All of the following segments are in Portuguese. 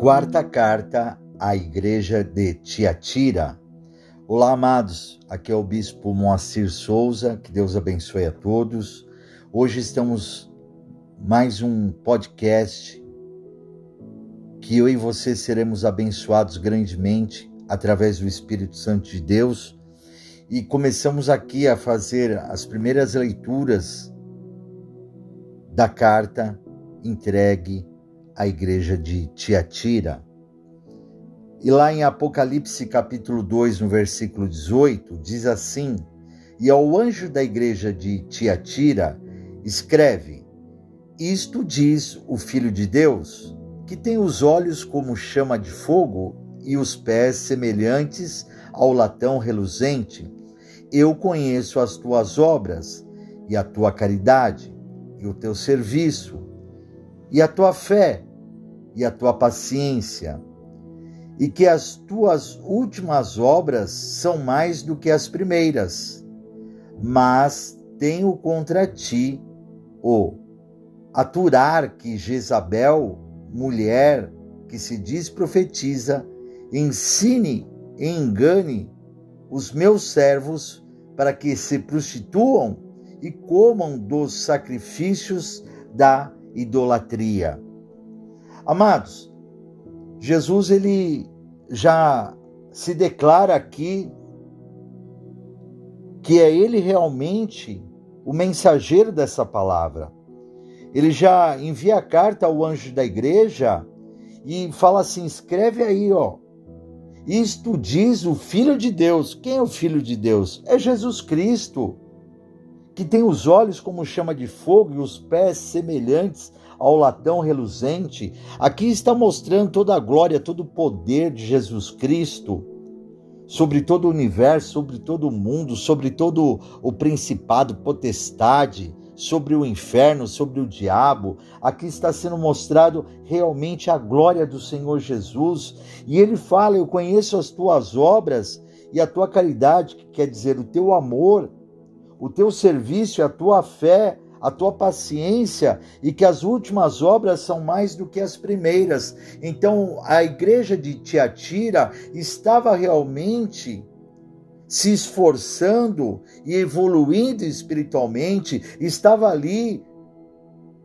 Quarta carta à Igreja de Tiatira. Olá, amados. Aqui é o Bispo Moacir Souza. Que Deus abençoe a todos. Hoje estamos mais um podcast que eu e você seremos abençoados grandemente através do Espírito Santo de Deus. E começamos aqui a fazer as primeiras leituras da carta entregue à igreja de Tiatira. E lá em Apocalipse capítulo 2, no versículo 18, diz assim: E ao anjo da igreja de Tiatira escreve: Isto diz o Filho de Deus, que tem os olhos como chama de fogo e os pés semelhantes ao latão reluzente. Eu conheço as tuas obras e a tua caridade e o teu serviço e a tua fé e a tua paciência, e que as tuas últimas obras são mais do que as primeiras. Mas tenho contra ti o aturar que Jezabel, mulher que se diz profetiza, ensine e engane os meus servos para que se prostituam e comam dos sacrifícios da idolatria. Amados, Jesus ele já se declara aqui que é ele realmente o mensageiro dessa palavra. Ele já envia a carta ao anjo da igreja e fala assim: escreve aí, ó. Isto diz o Filho de Deus. Quem é o Filho de Deus? É Jesus Cristo, que tem os olhos como chama de fogo e os pés semelhantes ao latão reluzente, aqui está mostrando toda a glória, todo o poder de Jesus Cristo sobre todo o universo, sobre todo o mundo, sobre todo o principado, potestade, sobre o inferno, sobre o diabo. Aqui está sendo mostrado realmente a glória do Senhor Jesus. E ele fala: Eu conheço as tuas obras e a tua caridade, que quer dizer o teu amor, o teu serviço a tua fé a tua paciência e que as últimas obras são mais do que as primeiras. Então, a igreja de Tiatira estava realmente se esforçando e evoluindo espiritualmente, estava ali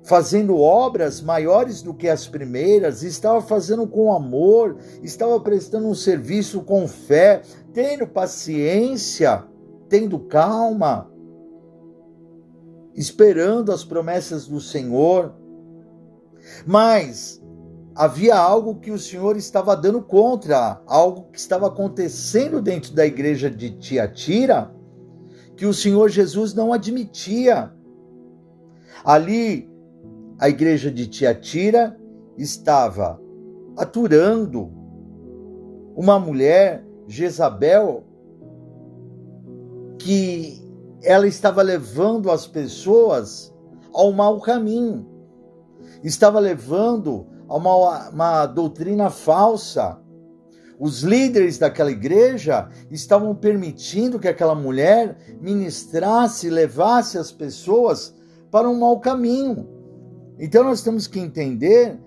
fazendo obras maiores do que as primeiras, estava fazendo com amor, estava prestando um serviço com fé, tendo paciência, tendo calma esperando as promessas do Senhor. Mas havia algo que o Senhor estava dando contra, algo que estava acontecendo dentro da igreja de Tiatira, que o Senhor Jesus não admitia. Ali, a igreja de Tiatira estava aturando uma mulher, Jezabel, que ela estava levando as pessoas ao mau caminho, estava levando a uma, uma doutrina falsa. Os líderes daquela igreja estavam permitindo que aquela mulher ministrasse, levasse as pessoas para um mau caminho. Então nós temos que entender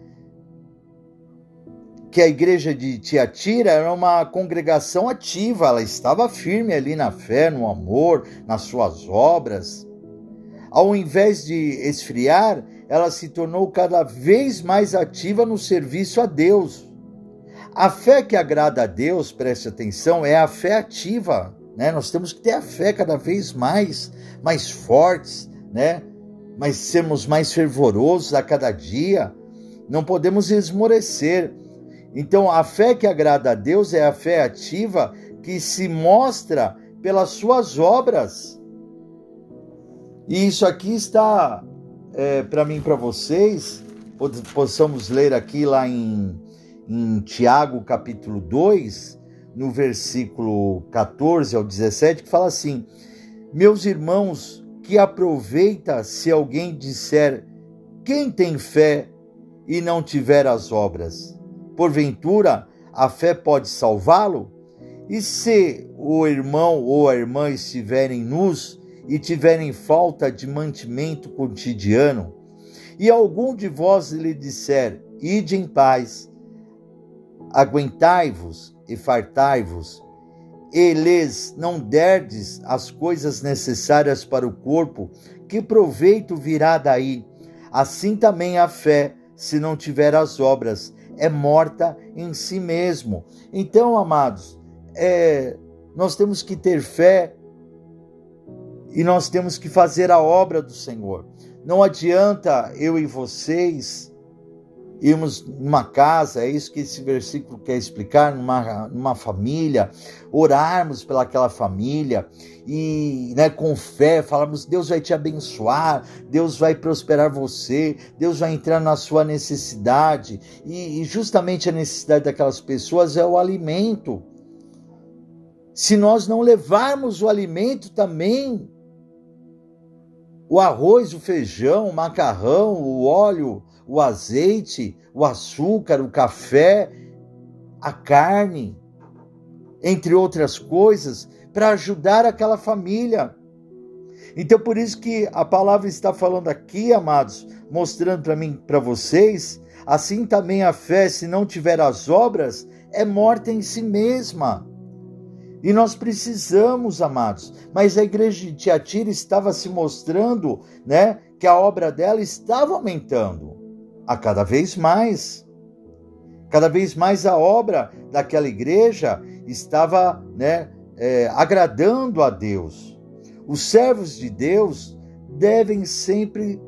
que a igreja de Tiatira era uma congregação ativa, ela estava firme ali na fé, no amor, nas suas obras. Ao invés de esfriar, ela se tornou cada vez mais ativa no serviço a Deus. A fé que agrada a Deus, preste atenção, é a fé ativa. Né? Nós temos que ter a fé cada vez mais, mais fortes, né? mas sermos mais fervorosos a cada dia. Não podemos esmorecer então, a fé que agrada a Deus é a fé ativa que se mostra pelas suas obras. E isso aqui está é, para mim, para vocês, possamos ler aqui lá em, em Tiago capítulo 2, no versículo 14 ao 17, que fala assim: Meus irmãos, que aproveita se alguém disser quem tem fé e não tiver as obras? Porventura a fé pode salvá-lo? E se o irmão ou a irmã estiverem nus e tiverem falta de mantimento cotidiano, e algum de vós lhe disser, ide em paz, aguentai-vos e fartai-vos, e lhes não derdes as coisas necessárias para o corpo, que proveito virá daí? Assim também a fé, se não tiver as obras, é morta em si mesmo. Então, amados, é, nós temos que ter fé e nós temos que fazer a obra do Senhor. Não adianta eu e vocês irmos numa casa, é isso que esse versículo quer explicar, numa, numa família, orarmos pelaquela família e né, com fé falarmos: Deus vai te abençoar, Deus vai prosperar você, Deus vai entrar na sua necessidade. E, e justamente a necessidade daquelas pessoas é o alimento. Se nós não levarmos o alimento também, o arroz, o feijão, o macarrão, o óleo, o azeite, o açúcar, o café, a carne, entre outras coisas, para ajudar aquela família. Então por isso que a palavra está falando aqui, amados, mostrando para mim, para vocês, assim também a fé, se não tiver as obras, é morta em si mesma. E nós precisamos, amados. Mas a igreja de Tiatira estava se mostrando, né, que a obra dela estava aumentando a cada vez mais. Cada vez mais a obra daquela igreja estava, né, é, agradando a Deus. Os servos de Deus devem sempre,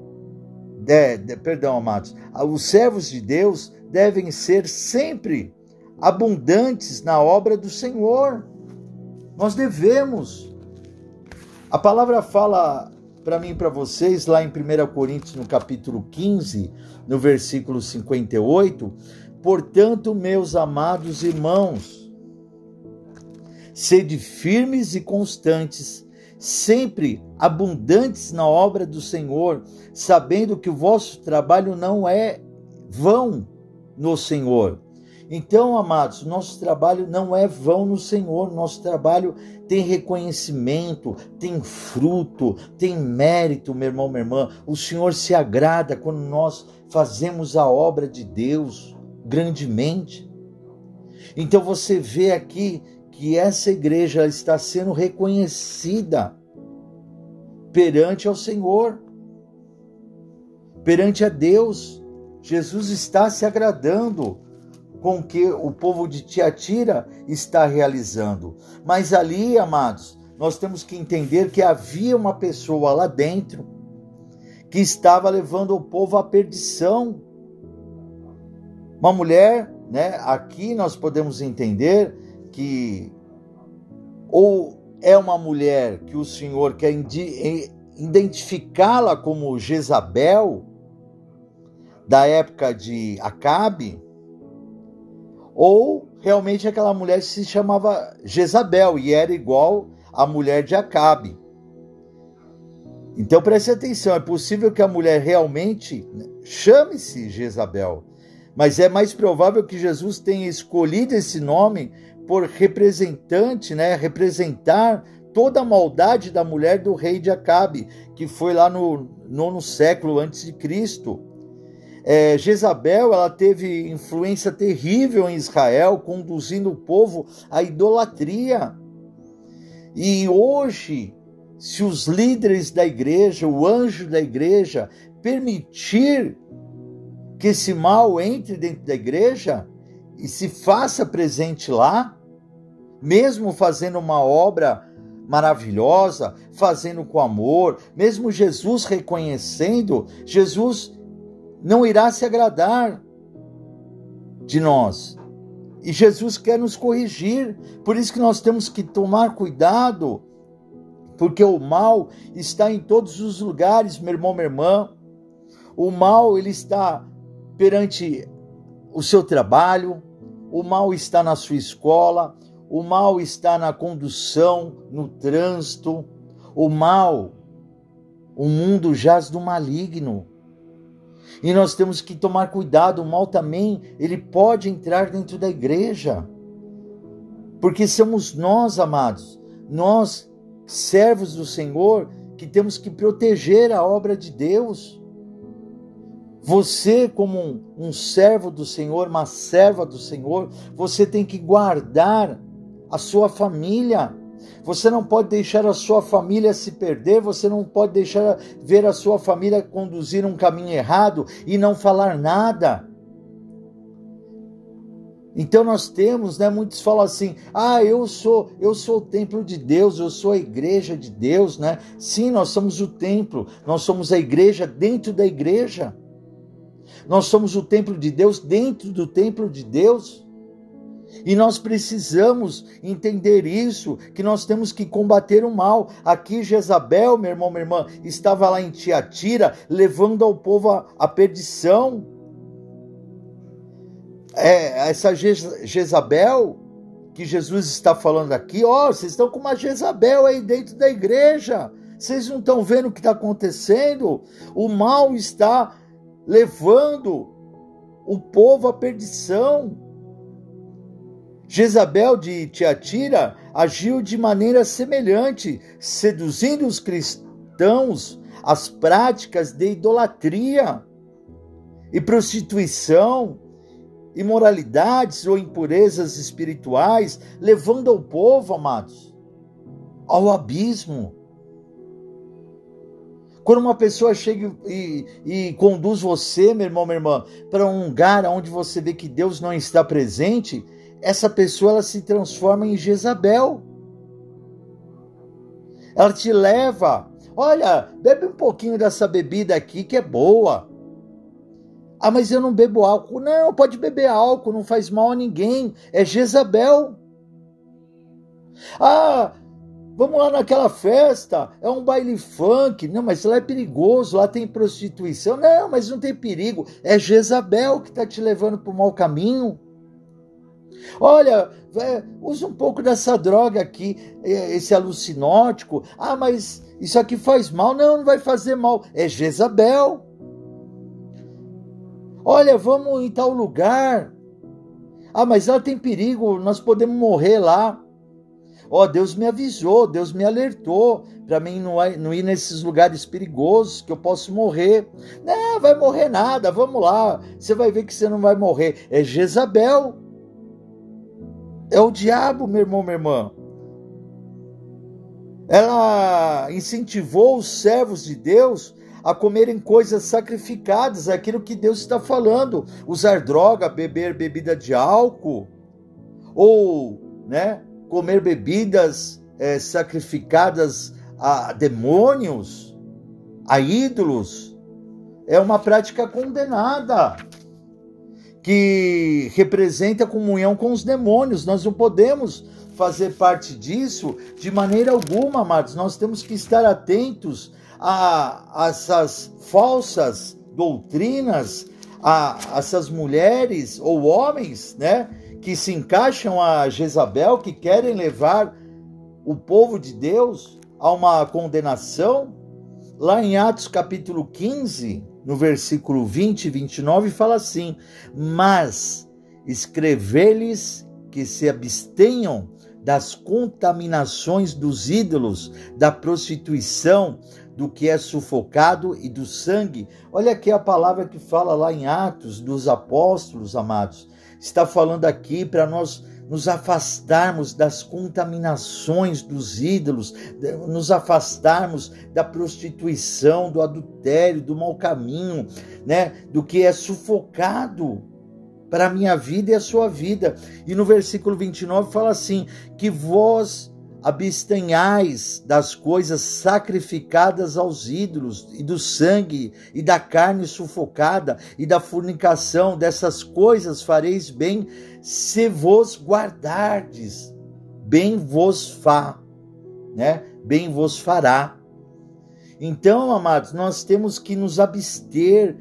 de, de, perdão, amados, os servos de Deus devem ser sempre abundantes na obra do Senhor. Nós devemos. A palavra fala para mim e para vocês lá em 1 Coríntios, no capítulo 15, no versículo 58. Portanto, meus amados irmãos, sede firmes e constantes, sempre abundantes na obra do Senhor, sabendo que o vosso trabalho não é vão no Senhor. Então, amados, nosso trabalho não é vão no Senhor, nosso trabalho tem reconhecimento, tem fruto, tem mérito, meu irmão, minha irmã. O Senhor se agrada quando nós fazemos a obra de Deus grandemente. Então você vê aqui que essa igreja está sendo reconhecida perante ao Senhor, perante a Deus. Jesus está se agradando com que o povo de Tiatira está realizando. Mas ali, amados, nós temos que entender que havia uma pessoa lá dentro que estava levando o povo à perdição. Uma mulher, né? Aqui nós podemos entender que ou é uma mulher que o Senhor quer identificá-la como Jezabel da época de Acabe, ou realmente aquela mulher se chamava Jezabel e era igual à mulher de Acabe. Então preste atenção, é possível que a mulher realmente chame-se Jezabel, mas é mais provável que Jesus tenha escolhido esse nome por representante, né, representar toda a maldade da mulher do rei de Acabe, que foi lá no nono século antes de Cristo. É, Jezabel ela teve influência terrível em Israel, conduzindo o povo à idolatria. E hoje, se os líderes da igreja, o anjo da igreja, permitir que esse mal entre dentro da igreja e se faça presente lá, mesmo fazendo uma obra maravilhosa, fazendo com amor, mesmo Jesus reconhecendo, Jesus não irá se agradar de nós. E Jesus quer nos corrigir, por isso que nós temos que tomar cuidado, porque o mal está em todos os lugares, meu irmão, minha irmã. O mal ele está perante o seu trabalho, o mal está na sua escola, o mal está na condução, no trânsito, o mal, o mundo jaz do maligno. E nós temos que tomar cuidado, o mal também, ele pode entrar dentro da igreja. Porque somos nós, amados, nós, servos do Senhor, que temos que proteger a obra de Deus. Você, como um, um servo do Senhor, uma serva do Senhor, você tem que guardar a sua família. Você não pode deixar a sua família se perder, você não pode deixar ver a sua família conduzir um caminho errado e não falar nada. Então nós temos, né, muitos falam assim: "Ah, eu sou, eu sou o templo de Deus, eu sou a igreja de Deus", né? Sim, nós somos o templo, nós somos a igreja dentro da igreja. Nós somos o templo de Deus dentro do templo de Deus. E nós precisamos entender isso, que nós temos que combater o mal. Aqui Jezabel, meu irmão, minha irmã, estava lá em Tiatira, levando ao povo a, perdição. É, essa Jezabel que Jesus está falando aqui, ó, vocês estão com uma Jezabel aí dentro da igreja. Vocês não estão vendo o que está acontecendo? O mal está levando o povo à perdição. Jezabel de Tiatira agiu de maneira semelhante, seduzindo os cristãos às práticas de idolatria e prostituição, imoralidades ou impurezas espirituais, levando o povo, amados, ao abismo. Quando uma pessoa chega e, e, conduz você, meu irmão, minha irmã, para um lugar onde você vê que Deus não está presente, essa pessoa ela se transforma em Jezabel. Ela te leva, olha, bebe um pouquinho dessa bebida aqui que é boa. Ah, mas eu não bebo álcool. Não, pode beber álcool, não faz mal a ninguém. É Jezabel. Ah, vamos lá naquela festa, é um baile funk. Não, mas lá é perigoso, lá tem prostituição. Não, mas não tem perigo. É Jezabel que está te levando para o mau caminho. Olha, é, usa um pouco dessa droga aqui, é, esse alucinótico. Ah, mas isso aqui faz mal. Não, não vai fazer mal. É Jezabel. Olha, vamos em tal lugar. Ah, mas lá tem perigo, nós podemos morrer lá. Ó, oh, Deus me avisou, Deus me alertou para mim não, não, ir nesses lugares perigosos que eu posso morrer. Não, vai morrer nada, vamos lá. Você vai ver que você não vai morrer. É Jezabel. É o diabo, meu irmão, minha irmã. Ela incentivou os servos de Deus a comerem coisas sacrificadas, aquilo que Deus está falando, usar droga, beber bebida de álcool, ou né, comer bebidas é, sacrificadas a demônios, a ídolos, é uma prática condenada que representa a comunhão com os demônios. Nós não podemos fazer parte disso de maneira alguma, amados. Nós temos que estar atentos a essas falsas doutrinas, a essas mulheres ou homens, né, que se encaixam a Jezabel, que querem levar o povo de Deus a uma condenação. Lá em Atos capítulo 15, no versículo 20 e 29, fala assim: Mas escrever-lhes que se abstenham das contaminações dos ídolos, da prostituição, do que é sufocado e do sangue. Olha aqui a palavra que fala lá em Atos dos Apóstolos, amados. Está falando aqui para nós nos afastarmos das contaminações dos ídolos, nos afastarmos da prostituição, do adultério, do mau caminho, né? Do que é sufocado para a minha vida e a sua vida. E no versículo 29 fala assim: que vós abstenhais das coisas sacrificadas aos ídolos, e do sangue, e da carne sufocada, e da fornicação, dessas coisas fareis bem, se vos guardardes, bem vos fa, né? Bem vos fará. Então, amados, nós temos que nos abster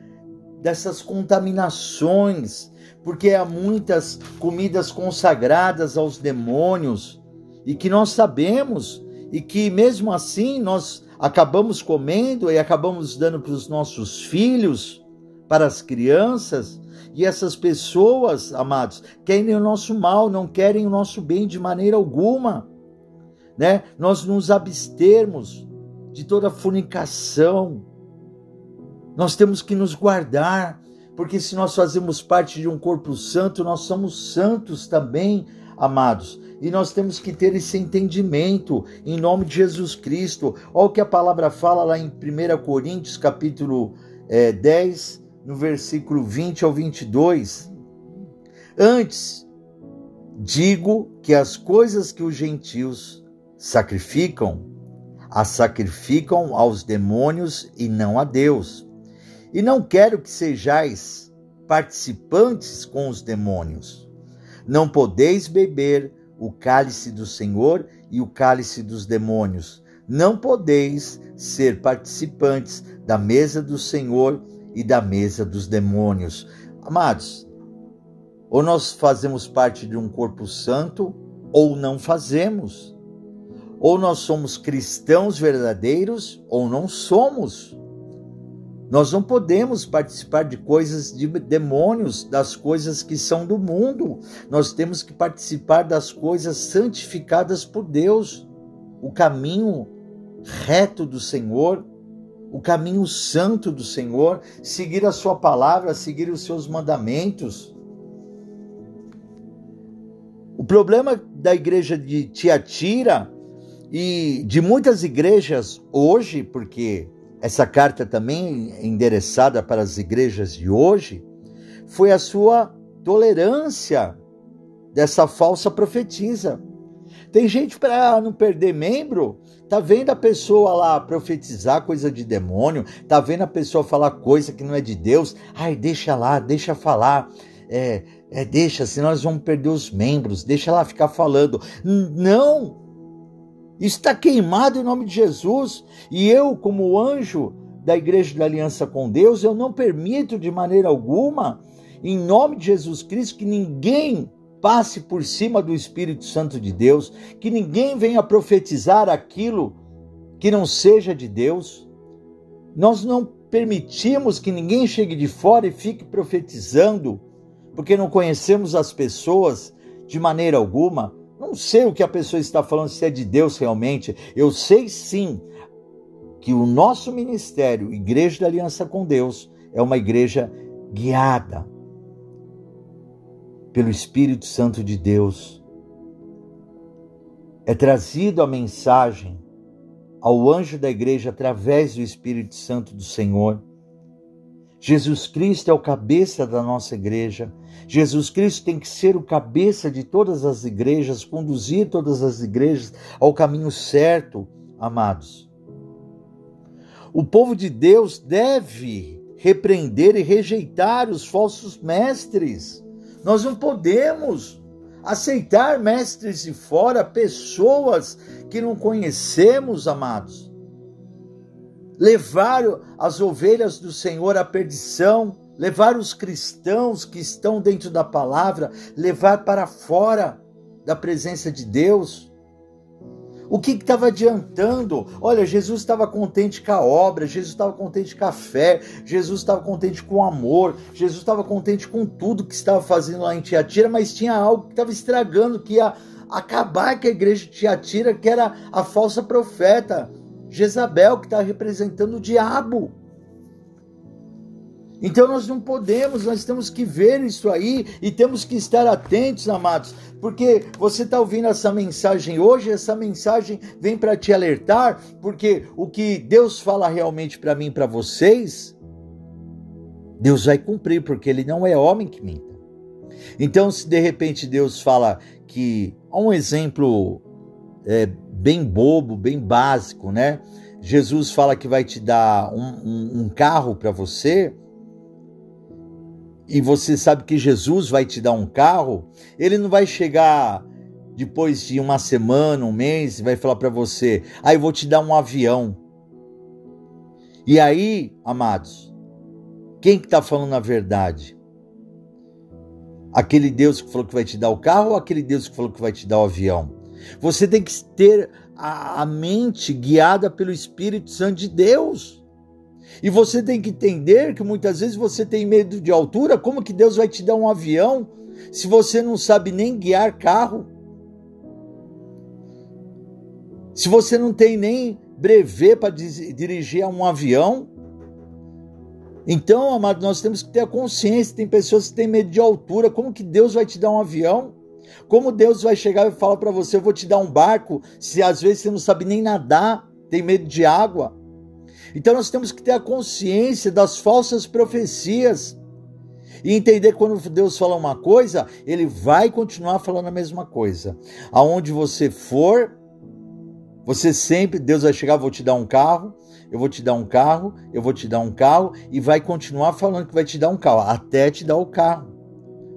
dessas contaminações, porque há muitas comidas consagradas aos demônios, e que nós sabemos e que mesmo assim nós acabamos comendo e acabamos dando para os nossos filhos, para as crianças, e essas pessoas, amados, querem o nosso mal, não querem o nosso bem de maneira alguma, né? Nós nos abstermos de toda fornicação, Nós temos que nos guardar, porque se nós fazemos parte de um corpo santo, nós somos santos também, amados. E nós temos que ter esse entendimento em nome de Jesus Cristo. Olha o que a palavra fala lá em 1 Coríntios, capítulo é, 10, no versículo 20 ao 22. Antes, digo que as coisas que os gentios sacrificam, as sacrificam aos demônios e não a Deus. E não quero que sejais participantes com os demônios. Não podeis beber o cálice do Senhor e o cálice dos demônios. Não podeis ser participantes da mesa do Senhor e da mesa dos demônios. Amados, ou nós fazemos parte de um corpo santo ou não fazemos. Ou nós somos cristãos verdadeiros ou não somos. Nós não podemos participar de coisas de demônios, das coisas que são do mundo. Nós temos que participar das coisas santificadas por Deus. O caminho reto do Senhor, o caminho santo do Senhor, seguir a sua palavra, seguir os seus mandamentos. O problema da igreja de Tiatira e de muitas igrejas hoje, porque essa carta também endereçada para as igrejas de hoje, foi a sua tolerância dessa falsa profetisa. Tem gente para não perder membro, tá vendo a pessoa lá profetizar coisa de demônio, tá vendo a pessoa falar coisa que não é de Deus, ai, deixa lá, deixa falar, é, é deixa, senão nós vamos perder os membros, deixa lá ficar falando. Não! Está queimado em nome de Jesus. E eu, como anjo da Igreja da Aliança com Deus, eu não permito de maneira alguma, em nome de Jesus Cristo, que ninguém passe por cima do Espírito Santo de Deus, que ninguém venha profetizar aquilo que não seja de Deus. Nós não permitimos que ninguém chegue de fora e fique profetizando, porque não conhecemos as pessoas de maneira alguma. Não sei o que a pessoa está falando, se é de Deus realmente. Eu sei sim que o nosso ministério, Igreja da Aliança com Deus, é uma igreja guiada pelo Espírito Santo de Deus. É trazido a mensagem ao anjo da igreja através do Espírito Santo do Senhor. Jesus Cristo é o cabeça da nossa igreja. Jesus Cristo tem que ser o cabeça de todas as igrejas, conduzir todas as igrejas ao caminho certo, amados. O povo de Deus deve repreender e rejeitar os falsos mestres. Nós não podemos aceitar mestres de fora, pessoas que não conhecemos, amados levar as ovelhas do Senhor à perdição, levar os cristãos que estão dentro da palavra, levar para fora da presença de Deus. O que estava adiantando? Olha, Jesus estava contente com a obra, Jesus estava contente com a fé, Jesus estava contente com o amor, Jesus estava contente com tudo que estava fazendo lá em Tiatira, mas tinha algo que estava estragando, que ia acabar com a igreja de Tiatira, que era a falsa profeta. Jezabel, que está representando o diabo. Então nós não podemos, nós temos que ver isso aí e temos que estar atentos, amados, porque você está ouvindo essa mensagem hoje, essa mensagem vem para te alertar, porque o que Deus fala realmente para mim e para vocês, Deus vai cumprir, porque Ele não é homem que minta. Então, se de repente Deus fala que, um exemplo é, bem bobo, bem básico, né? Jesus fala que vai te dar um, um, um carro para você, e você sabe que Jesus vai te dar um carro, ele não vai chegar depois de uma semana, um mês, e vai falar para você: "Ah, eu vou te dar um avião". E aí, amados, quem que está falando a verdade? Aquele Deus que falou que vai te dar o carro ou aquele Deus que falou que vai te dar o avião? Você tem que ter a, a mente guiada pelo Espírito Santo de Deus. E você tem que entender que muitas vezes você tem medo de altura, como que Deus vai te dar um avião se você não sabe nem guiar carro? Se você não tem nem brevet para dirigir um avião? Então, amado, nós temos que ter a consciência. Tem pessoas que têm medo de altura. Como que Deus vai te dar um avião? Como Deus vai chegar e falar para você: Eu vou te dar um barco, se às vezes você não sabe nem nadar, tem medo de água? Então, nós temos que ter a consciência das falsas profecias e entender quando Deus fala uma coisa, ele vai continuar falando a mesma coisa. Aonde você for, você sempre, Deus vai chegar, vou te dar um carro, eu vou te dar um carro, eu vou te dar um carro, e vai continuar falando que vai te dar um carro, até te dar o carro.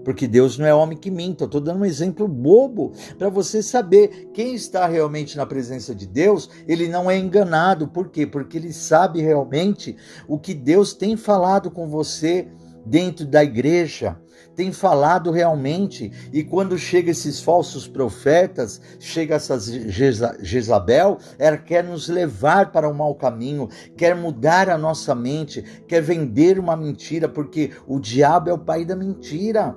Porque Deus não é homem que minta. Estou dando um exemplo bobo para você saber quem está realmente na presença de Deus, ele não é enganado. Por quê? Porque ele sabe realmente o que Deus tem falado com você dentro da igreja, tem falado realmente. E quando chega esses falsos profetas, chega essa Jezabel, ela quer nos levar para um mau caminho, quer mudar a nossa mente, quer vender uma mentira, porque o diabo é o pai da mentira.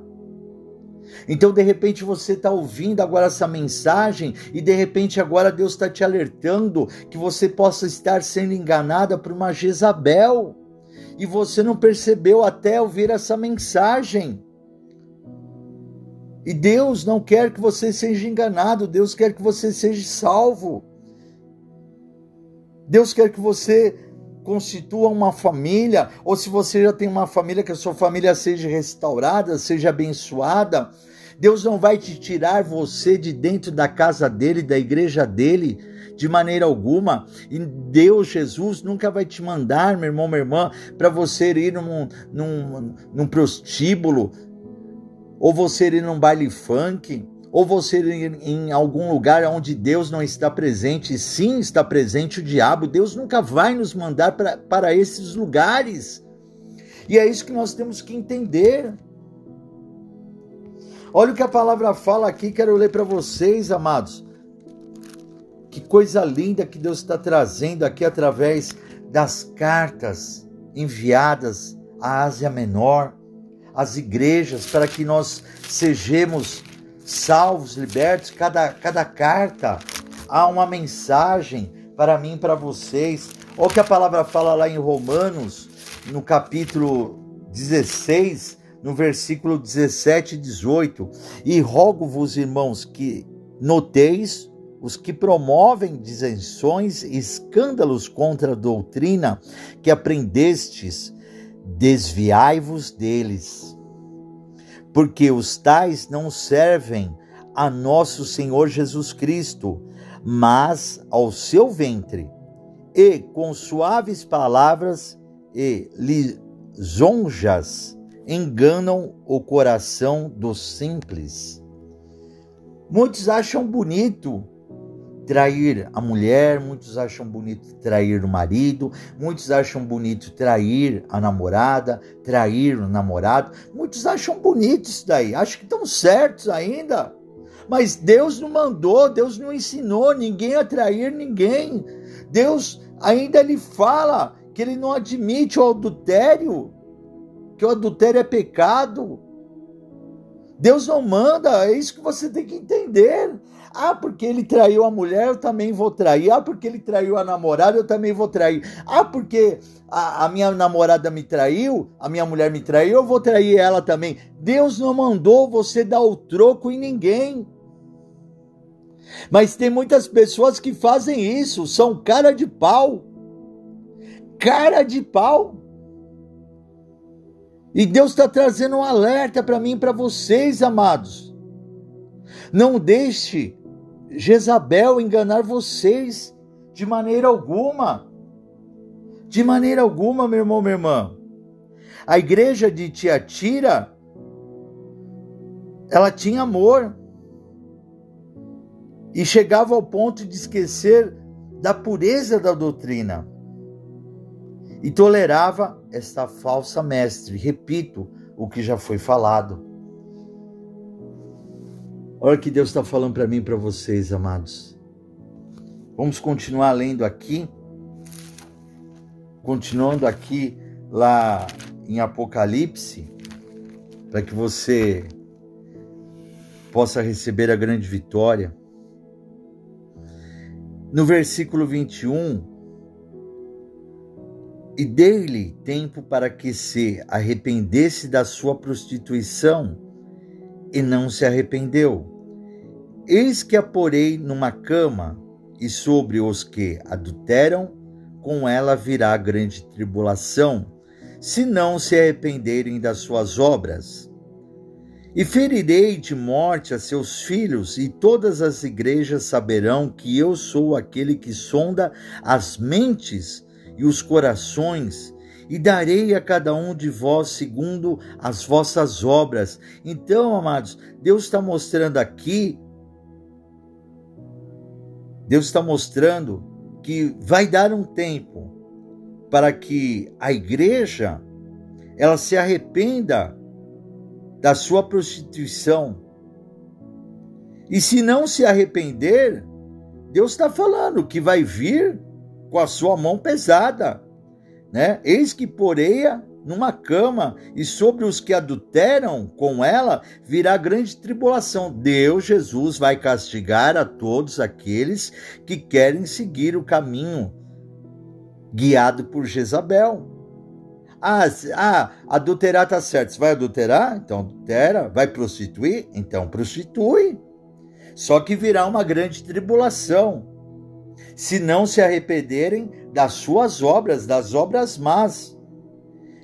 Então, de repente, você está ouvindo agora essa mensagem e de repente agora Deus está te alertando que você possa estar sendo enganada por uma Jezabel e você não percebeu até ouvir essa mensagem. E Deus não quer que você seja enganado, Deus quer que você seja salvo. Deus quer que você constitua uma família, ou se você já tem uma família, que a sua família seja restaurada, seja abençoada. Deus não vai te tirar você de dentro da casa dele, da igreja dele, de maneira alguma. E Deus, Jesus, nunca vai te mandar, meu irmão, minha irmã, para você ir num, num, num prostíbulo, ou você ir num baile funk, ou você ir em algum lugar onde Deus não está presente, sim está presente o diabo. Deus nunca vai nos mandar pra, para esses lugares. E é isso que nós temos que entender. Olha o que a palavra fala aqui, quero ler para vocês, amados. Que coisa linda que Deus está trazendo aqui através das cartas enviadas à Ásia Menor, às igrejas, para que nós sejamos salvos, libertos. Cada, cada carta há uma mensagem para mim e para vocês. Olha o que a palavra fala lá em Romanos, no capítulo 16, no versículo 17 e 18. E rogo-vos, irmãos, que noteis os que promovem disenções e escândalos contra a doutrina que aprendestes, desviai-vos deles. Porque os tais não servem a nosso Senhor Jesus Cristo, mas ao seu ventre, e com suaves palavras e lisonjas enganam o coração dos simples. Muitos acham bonito trair a mulher, muitos acham bonito trair o marido, muitos acham bonito trair a namorada, trair o namorado, muitos acham bonito isso daí, acham que estão certos ainda. Mas Deus não mandou, Deus não ensinou ninguém a trair ninguém. Deus ainda lhe fala que ele não admite o adultério, que o adultério é pecado. Deus não manda, é isso que você tem que entender. Ah, porque ele traiu a mulher, eu também vou trair. Ah, porque ele traiu a namorada, eu também vou trair. Ah, porque a, a, minha namorada me traiu, a minha mulher me traiu, eu vou trair ela também. Deus não mandou você dar o troco em ninguém. Mas tem muitas pessoas que fazem isso, são cara de pau. Cara de pau. E Deus está trazendo um alerta para mim e para vocês, amados. Não deixe Jezabel enganar vocês de maneira alguma. De maneira alguma, meu irmão, minha irmã. A igreja de Tiatira, ela tinha amor e chegava ao ponto de esquecer da pureza da doutrina e tolerava esta falsa mestre. Repito o que já foi falado. Olha o que Deus está falando para mim e para vocês, amados. Vamos continuar lendo aqui. Continuando aqui lá em Apocalipse, para que você possa receber a grande vitória. No versículo 21, e dei-lhe tempo para que se arrependesse da sua prostituição, e não se arrependeu. Eis que a porei numa cama, e sobre os que adulteram, com ela virá grande tribulação, se não se arrependerem das suas obras. E ferirei de morte a seus filhos, e todas as igrejas saberão que eu sou aquele que sonda as mentes e os corações, e darei a cada um de vós segundo as vossas obras. Então, amados, Deus está mostrando aqui, Deus está mostrando que vai dar um tempo para que a igreja ela se arrependa da sua prostituição. E se não se arrepender, Deus está falando que vai vir com a sua mão pesada, né? Eis que poreia numa cama e sobre os que adulteram com ela virá grande tribulação. Deus, Jesus, vai castigar a todos aqueles que querem seguir o caminho guiado por Jezabel. Ah, ah, adulterar tá certo. Você vai adulterar? Então adultera. Vai prostituir? Então prostitui. Só que virá uma grande tribulação se não se arrependerem das suas obras, das obras más.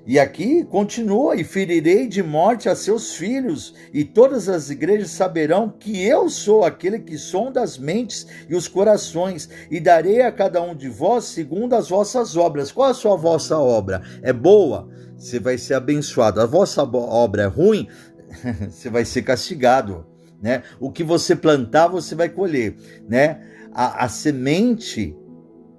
E aqui continua: e ferirei de morte a seus filhos, e todas as igrejas saberão que eu sou aquele que sonda as mentes e os corações, e darei a cada um de vós segundo as vossas obras. Qual a sua vossa obra? É boa? Você vai ser abençoado. A vossa obra é ruim? você vai ser castigado. Né? O que você plantar, você vai colher. Né? a, a semente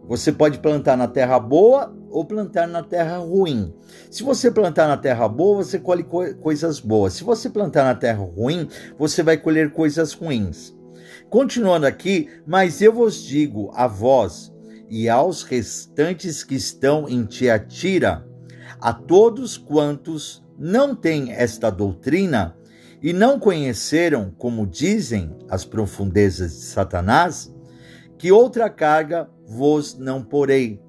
você pode plantar na terra boa ou plantar na terra ruim. Se você plantar na terra boa, você colhe co coisas boas. Se você plantar na terra ruim, você vai colher coisas ruins. Continuando aqui, mas eu vos digo a vós e aos restantes que estão em Tiatira, a todos quantos não têm esta doutrina e não conheceram, como dizem, as profundezas de Satanás, que outra carga vos não porei.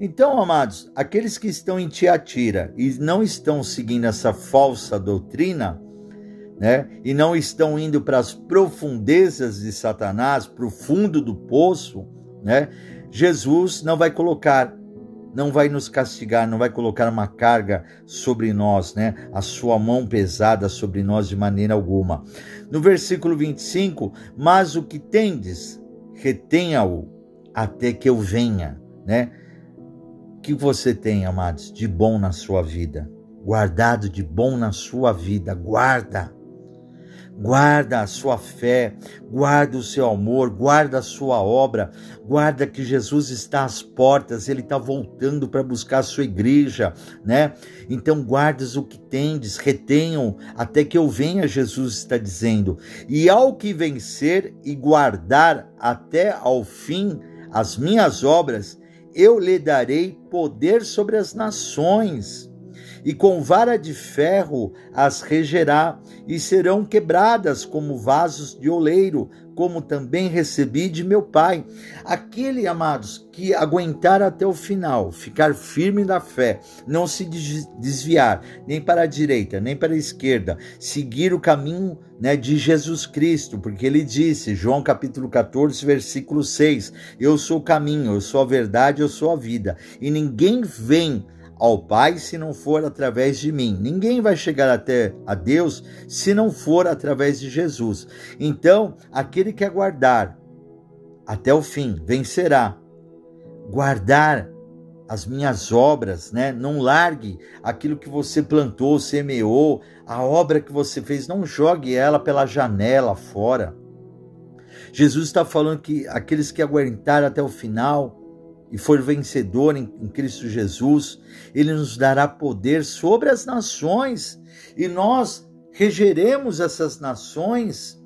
Então, amados, aqueles que estão em Tiatira e não estão seguindo essa falsa doutrina, né, e não estão indo para as profundezas de Satanás, para o fundo do poço, né, Jesus não vai colocar, não vai nos castigar, não vai colocar uma carga sobre nós, né, a sua mão pesada sobre nós de maneira alguma. No versículo 25, mas o que tendes, retenha-o até que eu venha, né? Que você tem, amados, de bom na sua vida, guardado de bom na sua vida, guarda guarda a sua fé, guarda o seu amor, guarda a sua obra, guarda que Jesus está às portas, ele está voltando para buscar a sua igreja, né? Então guardas o que tendes, retenham até que eu venha, Jesus está dizendo. E ao que vencer e guardar até ao fim as minhas obras, eu lhe darei poder sobre as nações e com vara de ferro as regerá, e serão quebradas como vasos de oleiro, como também recebi de meu Pai. Aquele, amados, que aguentar até o final, ficar firme na fé, não se desviar nem para a direita, nem para a esquerda, seguir o caminho né, de Jesus Cristo, porque ele disse, João capítulo 14, versículo 6, Eu sou o caminho, eu sou a verdade, eu sou a vida, e ninguém vem ao Pai se não for através de mim. Ninguém vai chegar até a Deus se não for através de Jesus. Então, aquele que aguardar até o fim vencerá. Guardar as minhas obras, né? Não largue aquilo que você plantou, semeou, a obra que você fez, não jogue ela pela janela fora. Jesus está falando que aqueles que aguentar até o final, e for vencedor em, em Cristo Jesus, ele nos dará poder sobre as nações e nós regeremos essas nações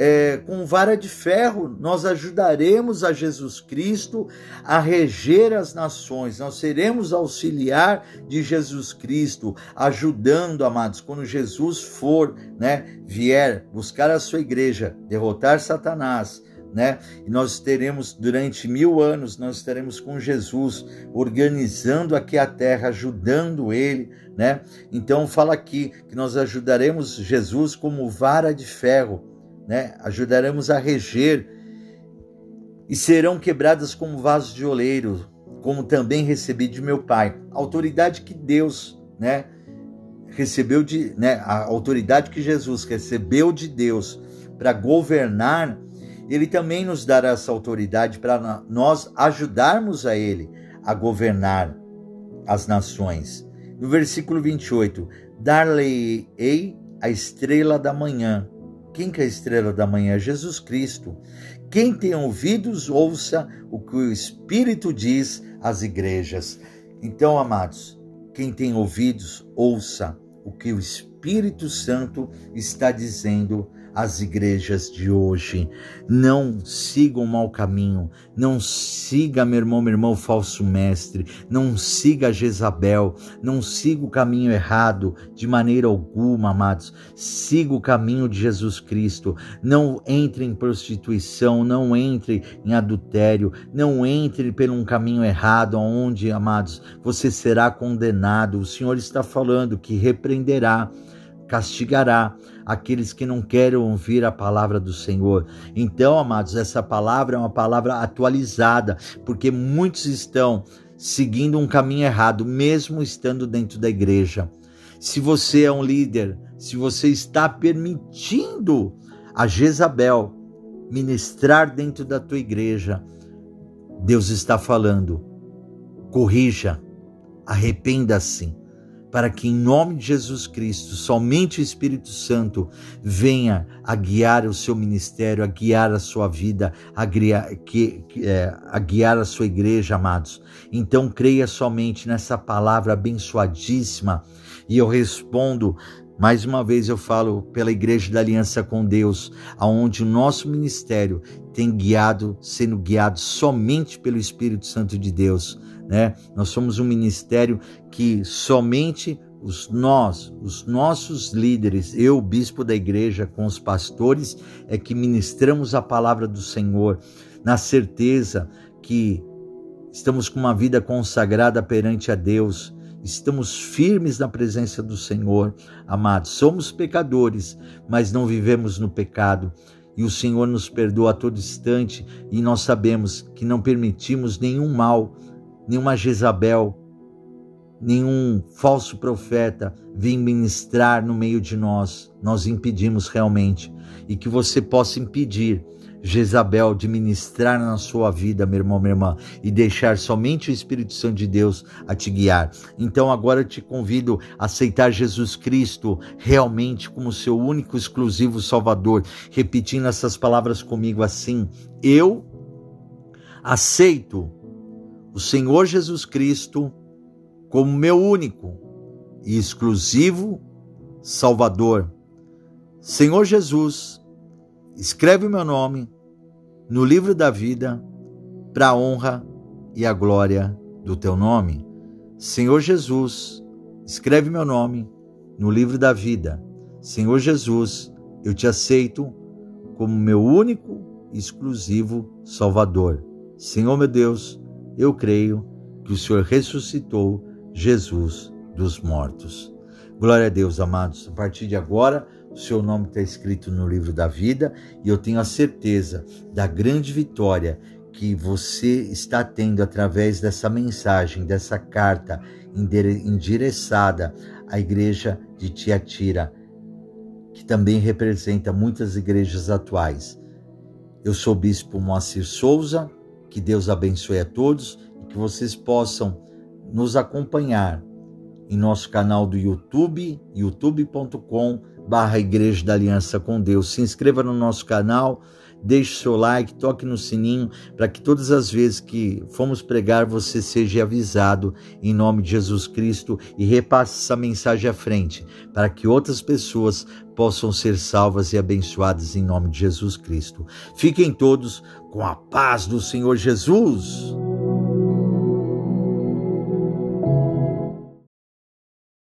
é, com vara de ferro, nós ajudaremos a Jesus Cristo a reger as nações, nós seremos auxiliar de Jesus Cristo, ajudando, amados, quando Jesus for, né, vier buscar a sua igreja, derrotar Satanás, né? E nós teremos durante mil anos, nós estaremos com Jesus, organizando aqui a terra, ajudando Ele, né? Então fala aqui que nós ajudaremos Jesus como vara de ferro, né? Ajudaremos a reger e serão quebradas como vasos de oleiro, como também recebi de meu Pai. Autoridade que Deus, né? Recebeu de, né? A autoridade que Jesus recebeu de Deus para governar ele também nos dará essa autoridade para nós ajudarmos a ele a governar as nações. No versículo 28, dar-lhe-ei a estrela da manhã. Quem que é a estrela da manhã? Jesus Cristo. Quem tem ouvidos, ouça o que o Espírito diz às igrejas. Então, amados, quem tem ouvidos, ouça o que o Espírito Santo está dizendo as igrejas de hoje. Não siga o mau caminho, não siga, meu irmão, meu irmão, falso mestre, não siga Jezabel, não siga o caminho errado de maneira alguma, amados. Siga o caminho de Jesus Cristo. Não entre em prostituição, não entre em adultério, não entre por um caminho errado, onde, amados, você será condenado. O Senhor está falando que repreenderá castigará aqueles que não querem ouvir a palavra do Senhor. Então, amados, essa palavra é uma palavra atualizada, porque muitos estão seguindo um caminho errado, mesmo estando dentro da igreja. Se você é um líder, se você está permitindo a Jezabel ministrar dentro da tua igreja, Deus está falando: corrija, arrependa-se para que, em nome de Jesus Cristo, somente o Espírito Santo venha a guiar o seu ministério, a guiar a sua vida, a guiar, que, é, a guiar a sua igreja, amados. Então, creia somente nessa palavra abençoadíssima. E eu respondo mais uma vez eu falo pela Igreja da Aliança com Deus, aonde o nosso ministério tem guiado, sendo guiado somente pelo Espírito Santo de Deus né? Nós somos um ministério que somente os nós, os nossos líderes, eu, bispo da igreja, com os pastores, é que ministramos a palavra do Senhor, na certeza que estamos com uma vida consagrada perante a Deus, estamos firmes na presença do Senhor, amados. Somos pecadores, mas não vivemos no pecado. E o Senhor nos perdoa a todo instante, e nós sabemos que não permitimos nenhum mal nenhuma Jezabel, nenhum falso profeta vir ministrar no meio de nós. Nós impedimos realmente. E que você possa impedir Jezabel de ministrar na sua vida, meu irmão, minha irmã, e deixar somente o Espírito Santo de Deus a te guiar. Então agora eu te convido a aceitar Jesus Cristo realmente como seu único exclusivo Salvador, repetindo essas palavras comigo assim: Eu aceito o Senhor Jesus Cristo como meu único e exclusivo Salvador. Senhor Jesus, escreve o meu nome no livro da vida para a honra e a glória do teu nome. Senhor Jesus, escreve meu nome no livro da vida. Senhor Jesus, eu te aceito como meu único e exclusivo Salvador. Senhor meu Deus, eu creio que o Senhor ressuscitou Jesus dos mortos. Glória a Deus, amados. A partir de agora, o seu nome está escrito no livro da vida e eu tenho a certeza da grande vitória que você está tendo através dessa mensagem, dessa carta endereçada à igreja de Tiatira, que também representa muitas igrejas atuais. Eu sou o bispo Moacir Souza que Deus abençoe a todos e que vocês possam nos acompanhar em nosso canal do YouTube, youtube.com barra Igreja da Aliança com Deus. Se inscreva no nosso canal, deixe seu like, toque no sininho para que todas as vezes que formos pregar você seja avisado em nome de Jesus Cristo e repasse essa mensagem à frente para que outras pessoas possam ser salvas e abençoadas em nome de Jesus Cristo. Fiquem todos com a paz do Senhor Jesus.